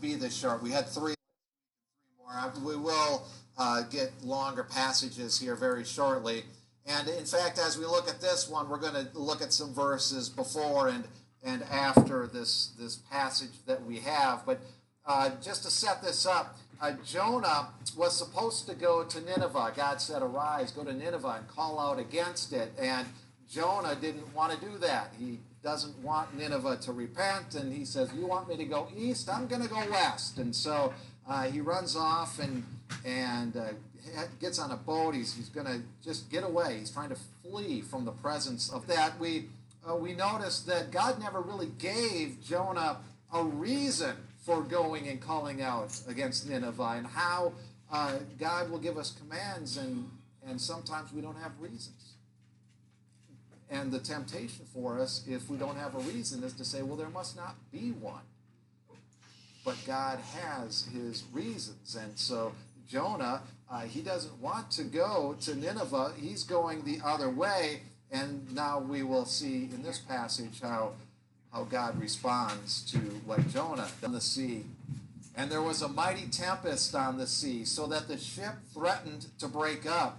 be this short. We had three, more. We will uh, get longer passages here very shortly. And in fact, as we look at this one, we're going to look at some verses before and and after this this passage that we have. But uh, just to set this up, uh, Jonah was supposed to go to Nineveh. God said, "Arise, go to Nineveh and call out against it." And Jonah didn't want to do that. He doesn't want Nineveh to repent, and he says, "You want me to go east? I'm going to go west." And so uh, he runs off and and uh, gets on a boat. He's, he's going to just get away. He's trying to flee from the presence of that. We uh, we notice that God never really gave Jonah a reason for going and calling out against Nineveh, and how uh, God will give us commands, and and sometimes we don't have reasons. And the temptation for us, if we don't have a reason, is to say, well, there must not be one. But God has his reasons. And so Jonah, uh, he doesn't want to go to Nineveh. He's going the other way. And now we will see in this passage how, how God responds to what Jonah on the sea. And there was a mighty tempest on the sea, so that the ship threatened to break up.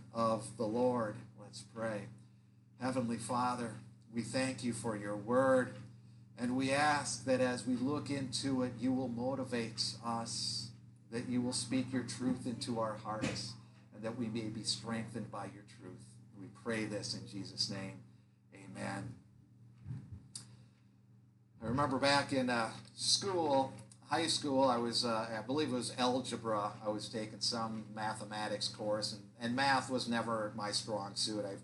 of the Lord. Let's pray. Heavenly Father, we thank you for your word, and we ask that as we look into it, you will motivate us, that you will speak your truth into our hearts, and that we may be strengthened by your truth. We pray this in Jesus' name. Amen. I remember back in uh, school, high school, I was, uh, I believe it was algebra. I was taking some mathematics course, and, and math was never my strong suit. I've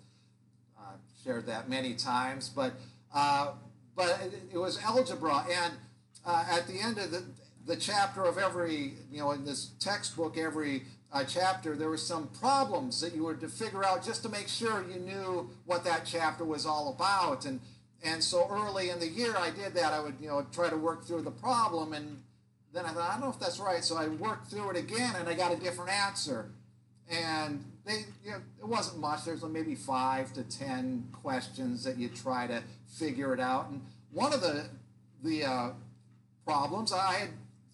uh, shared that many times, but uh, but it, it, was algebra, and uh, at the end of the the chapter of every, you know, in this textbook, every uh, chapter, there were some problems that you were to figure out just to make sure you knew what that chapter was all about, and and so early in the year, I did that. I would, you know, try to work through the problem, and then I thought, I don't know if that's right. So I worked through it again and I got a different answer. And they, you know, it wasn't much. There's maybe five to ten questions that you try to figure it out. And one of the the uh, problems, I had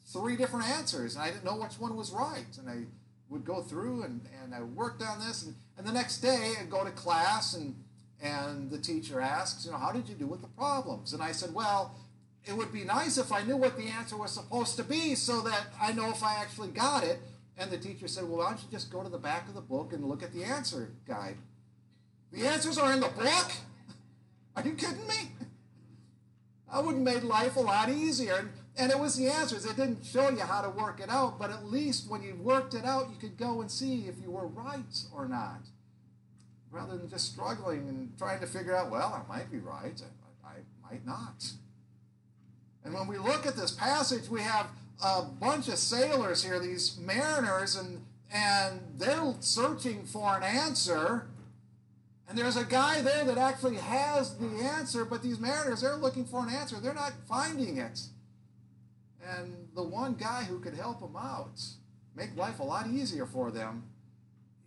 three different answers, and I didn't know which one was right. And I would go through and, and I worked on this, and, and the next day I'd go to class, and and the teacher asks, you know, how did you do with the problems? And I said, well, it would be nice if I knew what the answer was supposed to be so that I know if I actually got it. And the teacher said, Well, why don't you just go to the back of the book and look at the answer guide? The answers are in the book? Are you kidding me? That would have made life a lot easier. And, and it was the answers. It didn't show you how to work it out, but at least when you worked it out, you could go and see if you were right or not. Rather than just struggling and trying to figure out, well, I might be right, I, I might not. And when we look at this passage, we have a bunch of sailors here, these mariners, and, and they're searching for an answer. And there's a guy there that actually has the answer, but these mariners, they're looking for an answer. They're not finding it. And the one guy who could help them out, make life a lot easier for them,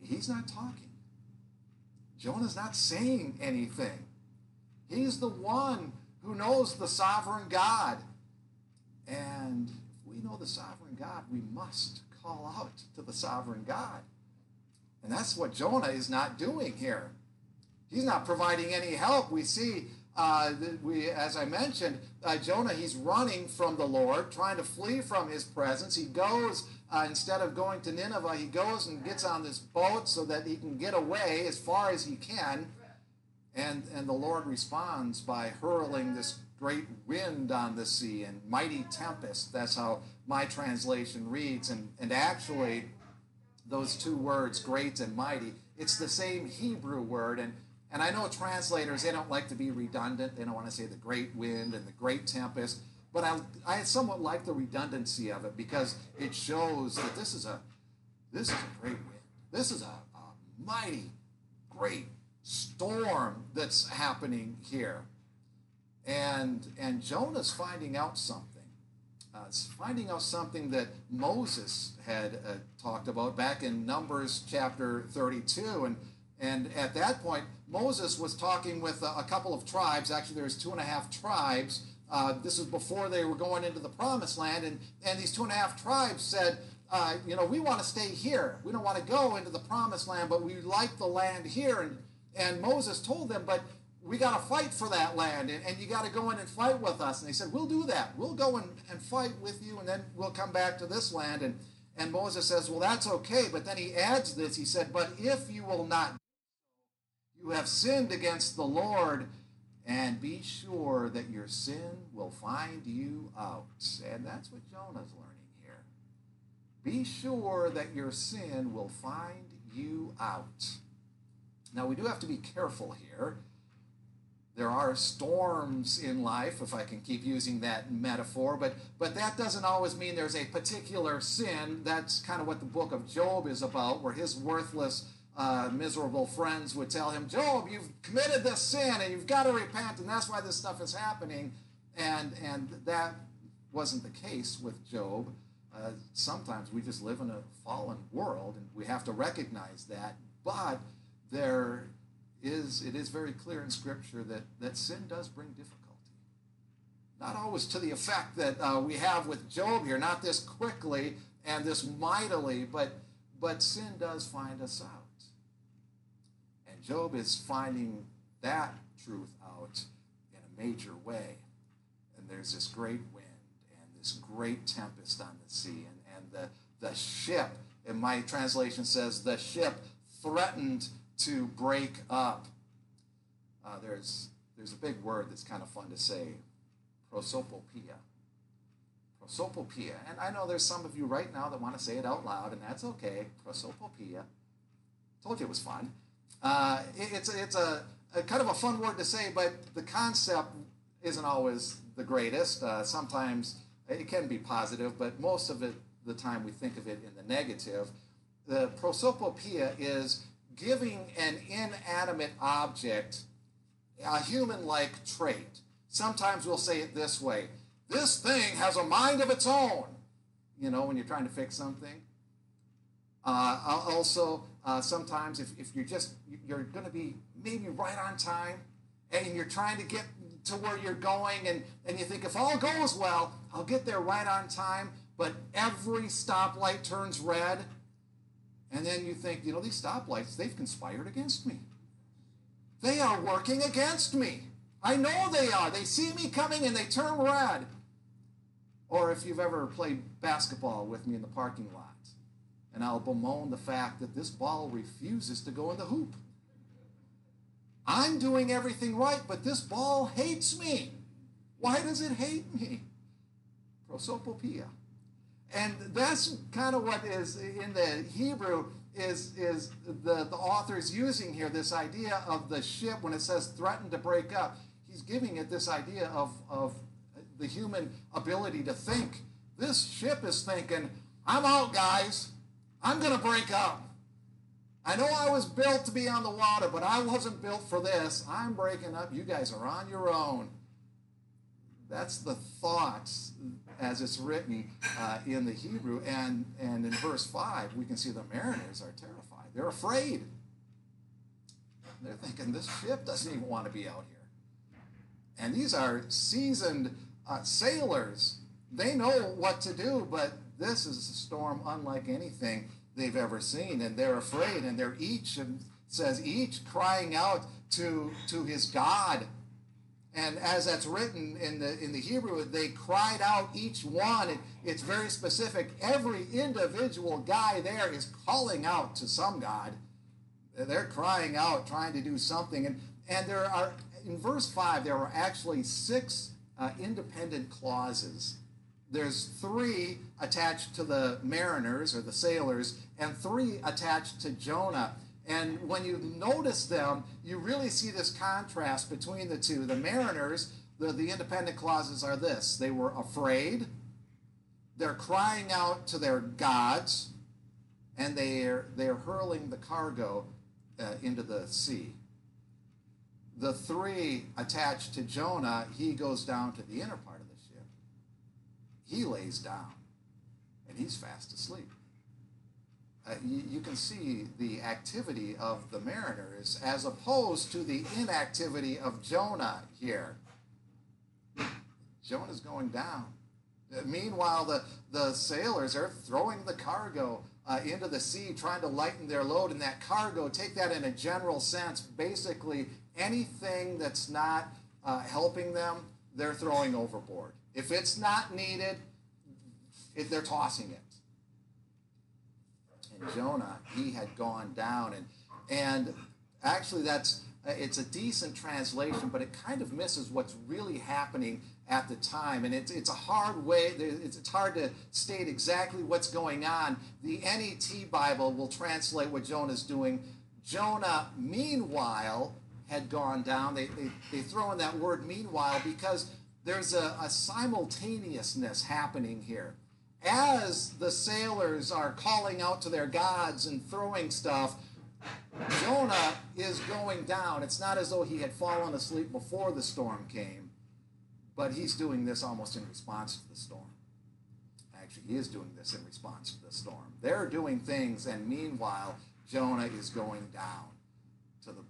he's not talking. Jonah's not saying anything. He's the one who knows the sovereign God. And know the sovereign God, we must call out to the sovereign God. And that's what Jonah is not doing here. He's not providing any help. We see, uh, we, as I mentioned, uh, Jonah, he's running from the Lord, trying to flee from his presence. He goes, uh, instead of going to Nineveh, he goes and gets on this boat so that he can get away as far as he can and, and the Lord responds by hurling this great wind on the sea and mighty tempest. That's how my translation reads. And, and actually, those two words, great and mighty, it's the same Hebrew word. And, and I know translators, they don't like to be redundant. They don't want to say the great wind and the great tempest. but I, I somewhat like the redundancy of it because it shows that this is a this is a great wind. This is a, a mighty, great storm that's happening here. And and Jonah's finding out something. Uh, finding out something that Moses had uh, talked about back in Numbers chapter 32. And, and at that point, Moses was talking with a, a couple of tribes. Actually, there's two and a half tribes. Uh, this was before they were going into the promised land. And, and these two and a half tribes said, uh, you know, we want to stay here. We don't want to go into the promised land, but we like the land here. And, and Moses told them, but we got to fight for that land and, and you got to go in and fight with us. And they said, We'll do that. We'll go and, and fight with you and then we'll come back to this land. And, and Moses says, Well, that's okay. But then he adds this. He said, But if you will not, you have sinned against the Lord, and be sure that your sin will find you out. And that's what Jonah's learning here. Be sure that your sin will find you out. Now, we do have to be careful here there are storms in life, if I can keep using that metaphor, but, but that doesn't always mean there's a particular sin. That's kind of what the book of Job is about, where his worthless, uh, miserable friends would tell him, Job, you've committed this sin and you've got to repent, and that's why this stuff is happening. And, and that wasn't the case with Job. Uh, sometimes we just live in a fallen world, and we have to recognize that. But there is it is very clear in Scripture that, that sin does bring difficulty. Not always to the effect that uh, we have with Job here, not this quickly and this mightily, but, but sin does find us out. And Job is finding that truth out in a major way. And there's this great wind and this great tempest on the sea. And, and the, the ship, in my translation says, the ship threatened to break up. Uh, there's, there's a big word that's kind of fun to say prosopopoeia. Prosopopoeia. And I know there's some of you right now that want to say it out loud, and that's okay. Prosopopoeia. Told you it was fun. Uh, it, it's it's a, a, kind of a fun word to say, but the concept isn't always the greatest. Uh, sometimes it can be positive, but most of it, the time we think of it in the negative. The prosopopoeia is giving an inanimate object a human like trait. Sometimes we'll say it this way this thing has a mind of its own, you know, when you're trying to fix something. Uh, also, uh, sometimes if, if you're just, you're going to be maybe right on time and you're trying to get to where you're going and, and you think if all goes well, I'll get there right on time, but every stoplight turns red and then you think, you know, these stoplights, they've conspired against me. They are working against me. I know they are. They see me coming and they turn red. Or if you've ever played basketball with me in the parking lot, and I'll bemoan the fact that this ball refuses to go in the hoop. I'm doing everything right, but this ball hates me. Why does it hate me? Prosopopoeia. And that's kind of what is in the Hebrew is, is the, the author is using here this idea of the ship when it says threatened to break up. He's giving it this idea of, of the human ability to think. This ship is thinking, I'm out, guys. I'm going to break up. I know I was built to be on the water, but I wasn't built for this. I'm breaking up. You guys are on your own. That's the thoughts as it's written uh, in the Hebrew. And, and in verse 5, we can see the mariners are terrified. They're afraid. They're thinking, this ship doesn't even want to be out here. And these are seasoned uh, sailors. They know what to do, but this is a storm unlike anything they've ever seen. And they're afraid, and they're each, and says, each crying out to, to his God and as that's written in the in the Hebrew, they cried out each one. It's very specific. Every individual guy there is calling out to some God. They're crying out, trying to do something. And and there are in verse five, there are actually six uh, independent clauses. There's three attached to the mariners or the sailors, and three attached to Jonah. And when you notice them, you really see this contrast between the two. The mariners the, the independent clauses are this they were afraid, they're crying out to their gods, and they're, they're hurling the cargo uh, into the sea. The three attached to Jonah, he goes down to the inner part of the ship. He lays down, and he's fast asleep. Uh, you, you, can see the activity of the mariners as opposed to the inactivity of Jonah here. Jonah's going down. Uh, meanwhile, the, the sailors are throwing the cargo uh, into the sea, trying to lighten their load. And that cargo, take that in a general sense, basically anything that's not uh, helping them, they're throwing overboard. If it's not needed, it, they're tossing it and Jonah, he had gone down. And, and actually, that's it's a decent translation, but it kind of misses what's really happening at the time. And it's, it's a hard way, it's, hard to state exactly what's going on. The NET Bible will translate what Jonah's doing. Jonah, meanwhile, had gone down. They, they, they throw in that word meanwhile because there's a, a simultaneousness happening here as the sailors are calling out to their gods and throwing stuff, Jonah is going down. It's not as though he had fallen asleep before the storm came, but he's doing this almost in response to the storm. Actually, he is doing this in response to the storm. They're doing things, and meanwhile, Jonah is going down to the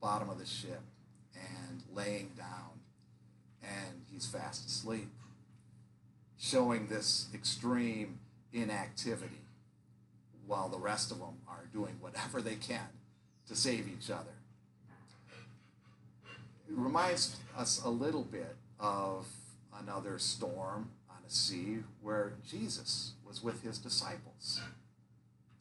bottom of the ship and laying down, and he's fast asleep showing this extreme inactivity while the rest of them are doing whatever they can to save each other. It reminds us a little bit of another storm on a sea where Jesus was with his disciples.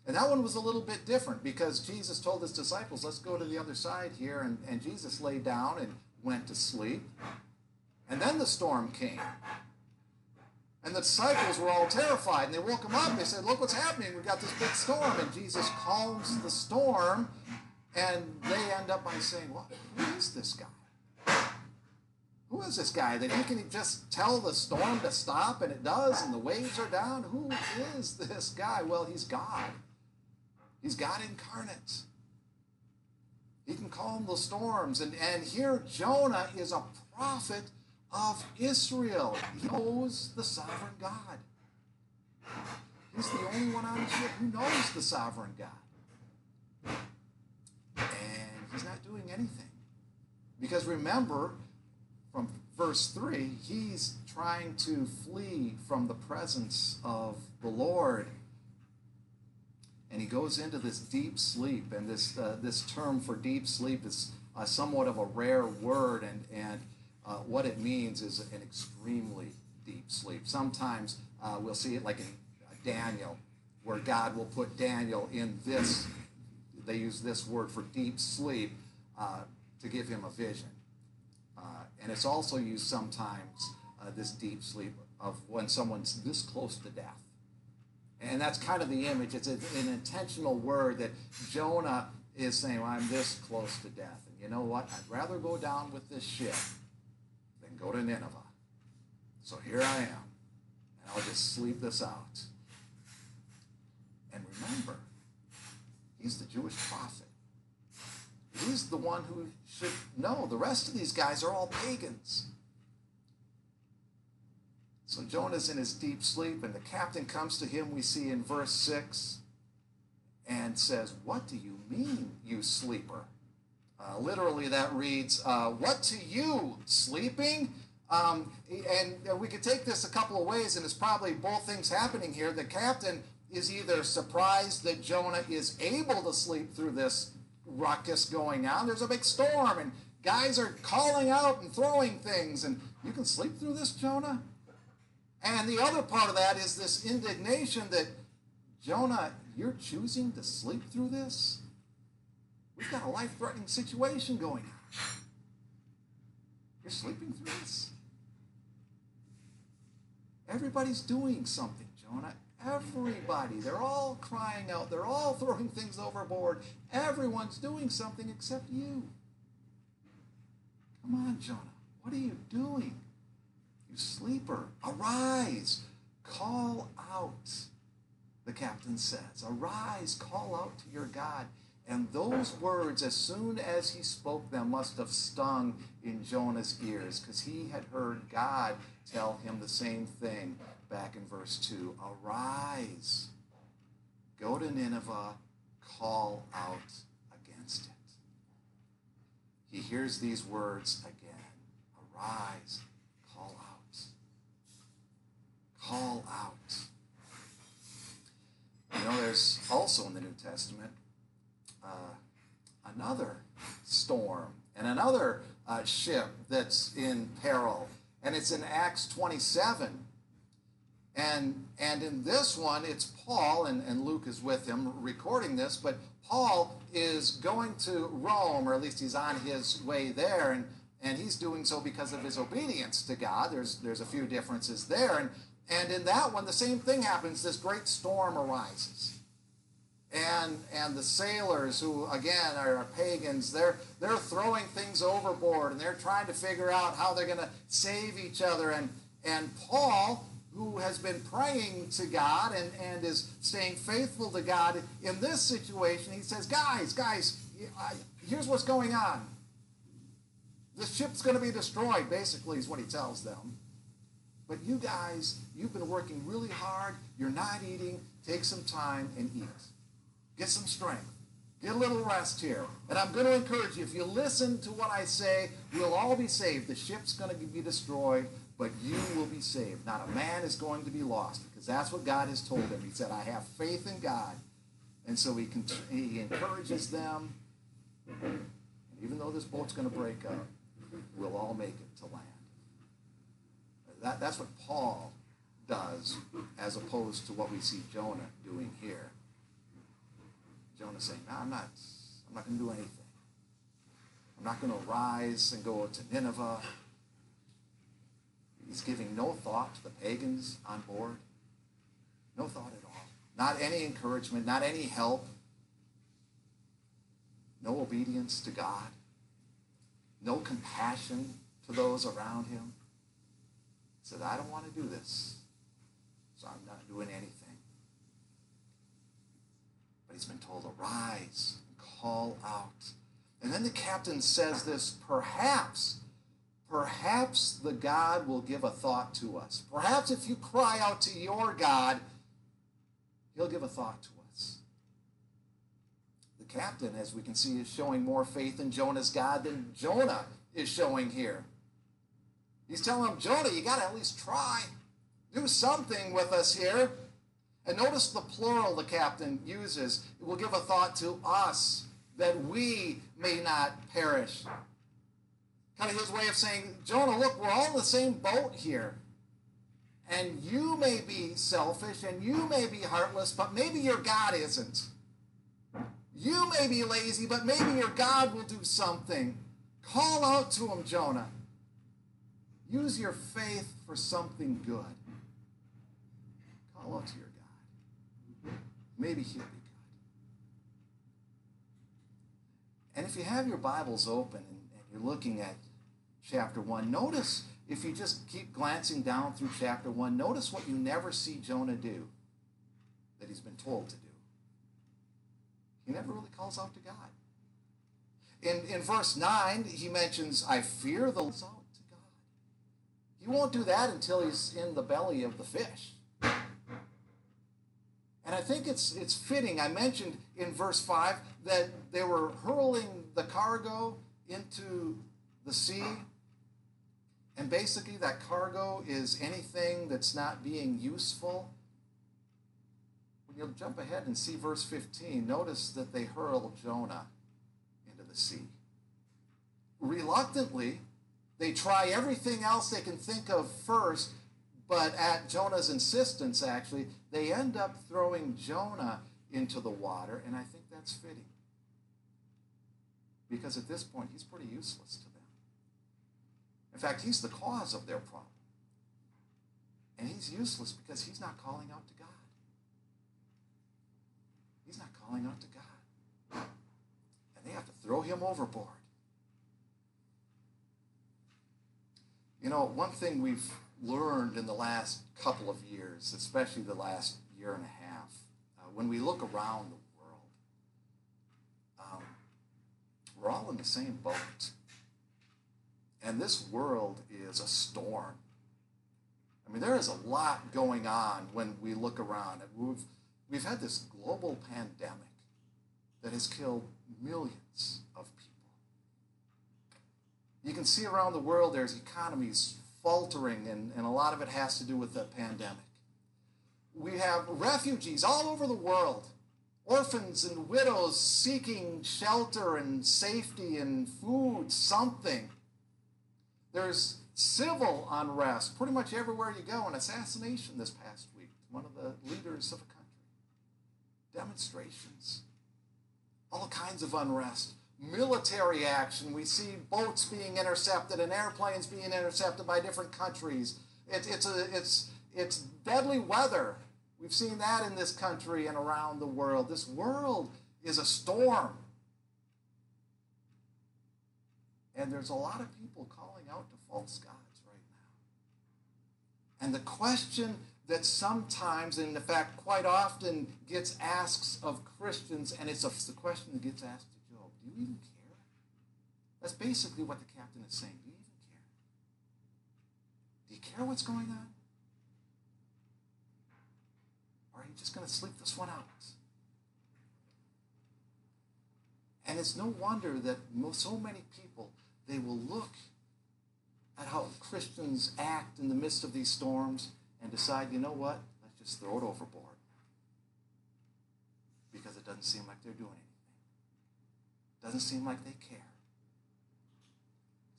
And that one was a little bit different because Jesus told his disciples, let's go to the other side here. And, and Jesus lay down and went to sleep. And then the storm came. And the disciples were all terrified, and they woke him up. And they said, "Look what's happening! We've got this big storm." And Jesus calms the storm, and they end up by saying, "What? Well, who is this guy? Who is this guy that he can just tell the storm to stop, and it does, and the waves are down? Who is this guy?" Well, he's God. He's God incarnate. He can calm the storms, and and here Jonah is a prophet of Israel. He knows the sovereign God. He's the only one on the ship who knows the sovereign God. And he's not doing anything. Because remember, from verse 3, he's trying to flee from the presence of the Lord. And he goes into this deep sleep. And this, uh, this term for deep sleep is uh, somewhat of a rare word. And, and uh, what it means is an extremely deep sleep. Sometimes uh, we'll see it like in uh, Daniel, where God will put Daniel in this, they use this word for deep sleep uh, to give him a vision. Uh, and it's also used sometimes, uh, this deep sleep, of when someone's this close to death. And that's kind of the image. It's an intentional word that Jonah is saying, well, I'm this close to death. And you know what? I'd rather go down with this ship go to Nineveh. So here I am, and I'll just sleep this out. And remember, he's the Jewish prophet. He's the one who should know. The rest of these guys are all pagans. So Jonah's in his deep sleep, and the captain comes to him, we see in verse 6, and says, What do you mean, you sleeper? Uh, literally, that reads, uh, What to you, sleeping? Um, and we could take this a couple of ways, and it's probably both things happening here. The captain is either surprised that Jonah is able to sleep through this ruckus going on. There's a big storm, and guys are calling out and throwing things, and you can sleep through this, Jonah? And the other part of that is this indignation that, Jonah, you're choosing to sleep through this? Got a life threatening situation going on. You're sleeping through this? Everybody's doing something, Jonah. Everybody. They're all crying out. They're all throwing things overboard. Everyone's doing something except you. Come on, Jonah. What are you doing? You sleeper, arise, call out. The captain says, Arise, call out to your God. And those words, as soon as he spoke them, must have stung in Jonah's ears because he had heard God tell him the same thing back in verse 2 Arise, go to Nineveh, call out against it. He hears these words again Arise, call out. Call out. You know, there's also in the New Testament uh, another storm and another uh, ship that's in peril, and it's in Acts 27. And, and in this one, it's Paul, and, and Luke is with him recording this, but Paul is going to Rome, or at least he's on his way there, and, and he's doing so because of his obedience to God. There's, there's a few differences there. And, and in that one, the same thing happens. This great storm arises. And, and the sailors, who again are pagans, they're, they're throwing things overboard and they're trying to figure out how they're going to save each other. And, and Paul, who has been praying to God and, and is staying faithful to God in this situation, he says, Guys, guys, here's what's going on. The ship's going to be destroyed, basically, is what he tells them. But you guys, you've been working really hard. You're not eating. Take some time and eat. Get some strength. Get a little rest here. And I'm going to encourage you if you listen to what I say, we'll all be saved. The ship's going to be destroyed, but you will be saved. Not a man is going to be lost because that's what God has told him. He said, I have faith in God. And so he, he encourages them. And even though this boat's going to break up, we'll all make it to land. That, that's what Paul does as opposed to what we see Jonah doing here. Jonah saying, no, I'm not, I'm not going to do anything. I'm not going to rise and go to Nineveh. He's giving no thought to the pagans on board. No thought at all. Not any encouragement, not any help. No obedience to God. No compassion to those around him said, I don't want to do this, so I'm not doing anything. He's been told, arise call out. And then the captain says this, perhaps, perhaps the God will give a thought to us. Perhaps if you cry out to your God, he'll give a thought to us. The captain, as we can see, is showing more faith in Jonah's God than Jonah is showing here. He's telling him, Jonah, you got to at least try. Do something with us here. And notice the plural the captain uses. It will give a thought to us that we may not perish. Kind of his way of saying, Jonah, look, we're all in the same boat here. And you may be selfish and you may be heartless, but maybe your God isn't. You may be lazy, but maybe your God will do something. Call out to him, Jonah. Use your faith for something good. Call out to your. Maybe He'll be good. And if you have your Bibles open and, and you're looking at chapter 1, notice if you just keep glancing down through chapter 1, notice what you never see Jonah do that he's been told to do. He never really calls out to God. In, in verse 9, he mentions, I fear the Lord. He won't do that until he's in the belly of the fish. I think it's, it's fitting. I mentioned in verse 5 that they were hurling the cargo into the sea. And basically, that cargo is anything that's not being useful. When you jump ahead and see verse 15, notice that they hurl Jonah into the sea. Reluctantly, they try everything else they can think of first, but at Jonah's insistence, actually, they end up throwing Jonah into the water, and I think that's fitting. Because at this point, he's pretty useless to them. In fact, he's the cause of their problem. And he's useless because he's not calling out to God. He's not calling out to God. And they have to throw him overboard. You know, one thing we've learned in the last couple of years, especially the last year and a half, uh, when we look around the world, um, we're all in the same boat. And this world is a storm. I mean, there is a lot going on when we look around. We've, we've had this global pandemic that has killed millions of people. You can see around the world there's economies faltering, and, and a lot of it has to do with the pandemic. We have refugees all over the world, orphans and widows seeking shelter and safety and food, something. There's civil unrest pretty much everywhere you go, an assassination this past week, one of the leaders of a country, demonstrations, all kinds of unrest military action. We see boats being intercepted and airplanes being intercepted by different countries. It, it's, a, it's, it's deadly weather. We've seen that in this country and around the world. This world is a storm. And there's a lot of people calling out to false gods right now. And the question that sometimes, and in fact, quite often, gets asked of Christians, and it's a, the question that gets asked do you even care? That's basically what the captain is saying. Do you even care? Do you care what's going on? Or are you just going to sleep this one out? And it's no wonder that so many people, they will look at how Christians act in the midst of these storms and decide, you know what? Let's just throw it overboard. Because it doesn't seem like they're doing it. Doesn't seem like they care.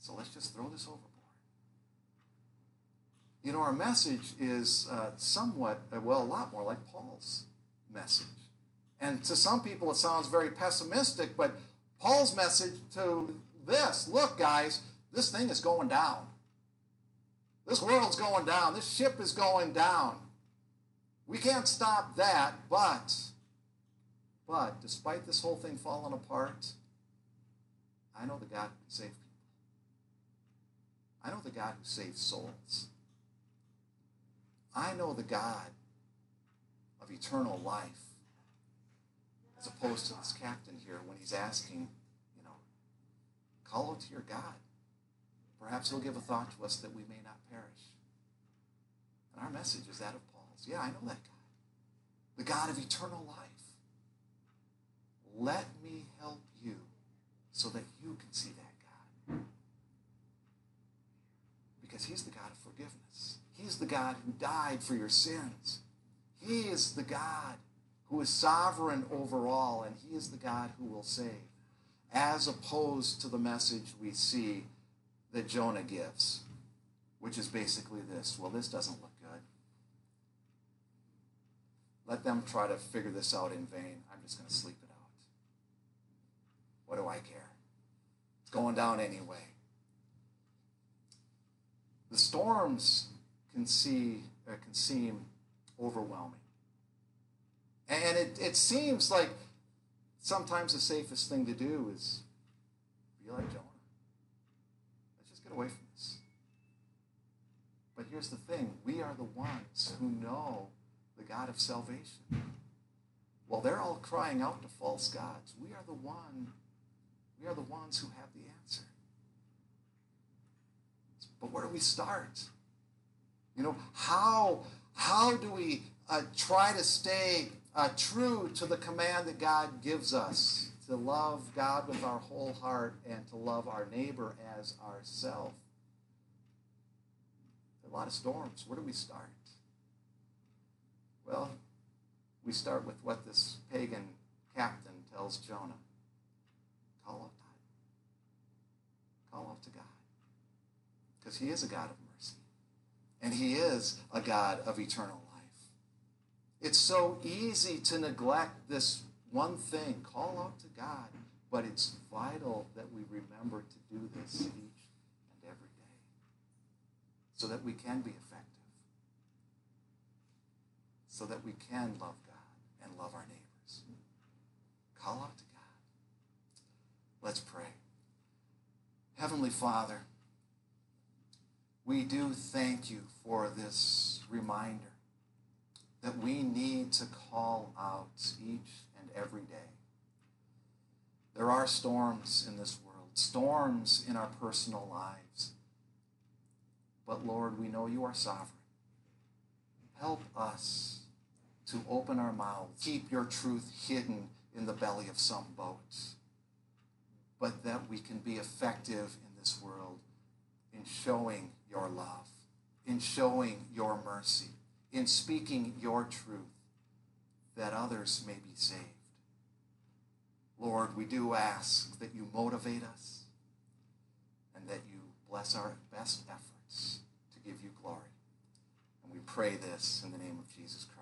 So let's just throw this overboard. You know, our message is uh, somewhat, uh, well, a lot more like Paul's message. And to some people, it sounds very pessimistic, but Paul's message to this look, guys, this thing is going down. This world's going down. This ship is going down. We can't stop that, but, but despite this whole thing falling apart, I know the God who can save people. I know the God who saves souls. I know the God of eternal life. As opposed to this captain here when he's asking, you know, call out to your God. Perhaps he'll give a thought to us that we may not perish. And our message is that of Paul's. Yeah, I know that God. The God of eternal life. Let me help you so that you can see that God. Because He's the God of forgiveness. He's the God who died for your sins. He is the God who is sovereign over all, and He is the God who will save, as opposed to the message we see that Jonah gives, which is basically this well, this doesn't look good. Let them try to figure this out in vain. I'm just going to sleep it out. What do I care? It's going down anyway. The storms can see uh, can seem overwhelming. And it, it seems like sometimes the safest thing to do is be like Jonah. Let's just get away from this. But here's the thing we are the ones who know the God of salvation. While they're all crying out to false gods, we are the one we are the ones who have the answer. But where do we start? You know, how, how do we uh, try to stay uh, true to the command that God gives us to love God with our whole heart and to love our neighbor as ourself? A lot of storms. Where do we start? Well, we start with what this pagan captain tells Jonah. Call out God. Call out to God. Because He is a God of mercy. And He is a God of eternal life. It's so easy to neglect this one thing. Call out to God. But it's vital that we remember to do this each and every day so that we can be effective, so that we can love God and love our neighbors. Call out to Let's pray. Heavenly Father, we do thank you for this reminder that we need to call out each and every day. There are storms in this world, storms in our personal lives. But Lord, we know you are sovereign. Help us to open our mouths, keep your truth hidden in the belly of some boat, but that we can be effective in this world in showing your love, in showing your mercy, in speaking your truth, that others may be saved. Lord, we do ask that you motivate us and that you bless our best efforts to give you glory. And we pray this in the name of Jesus Christ.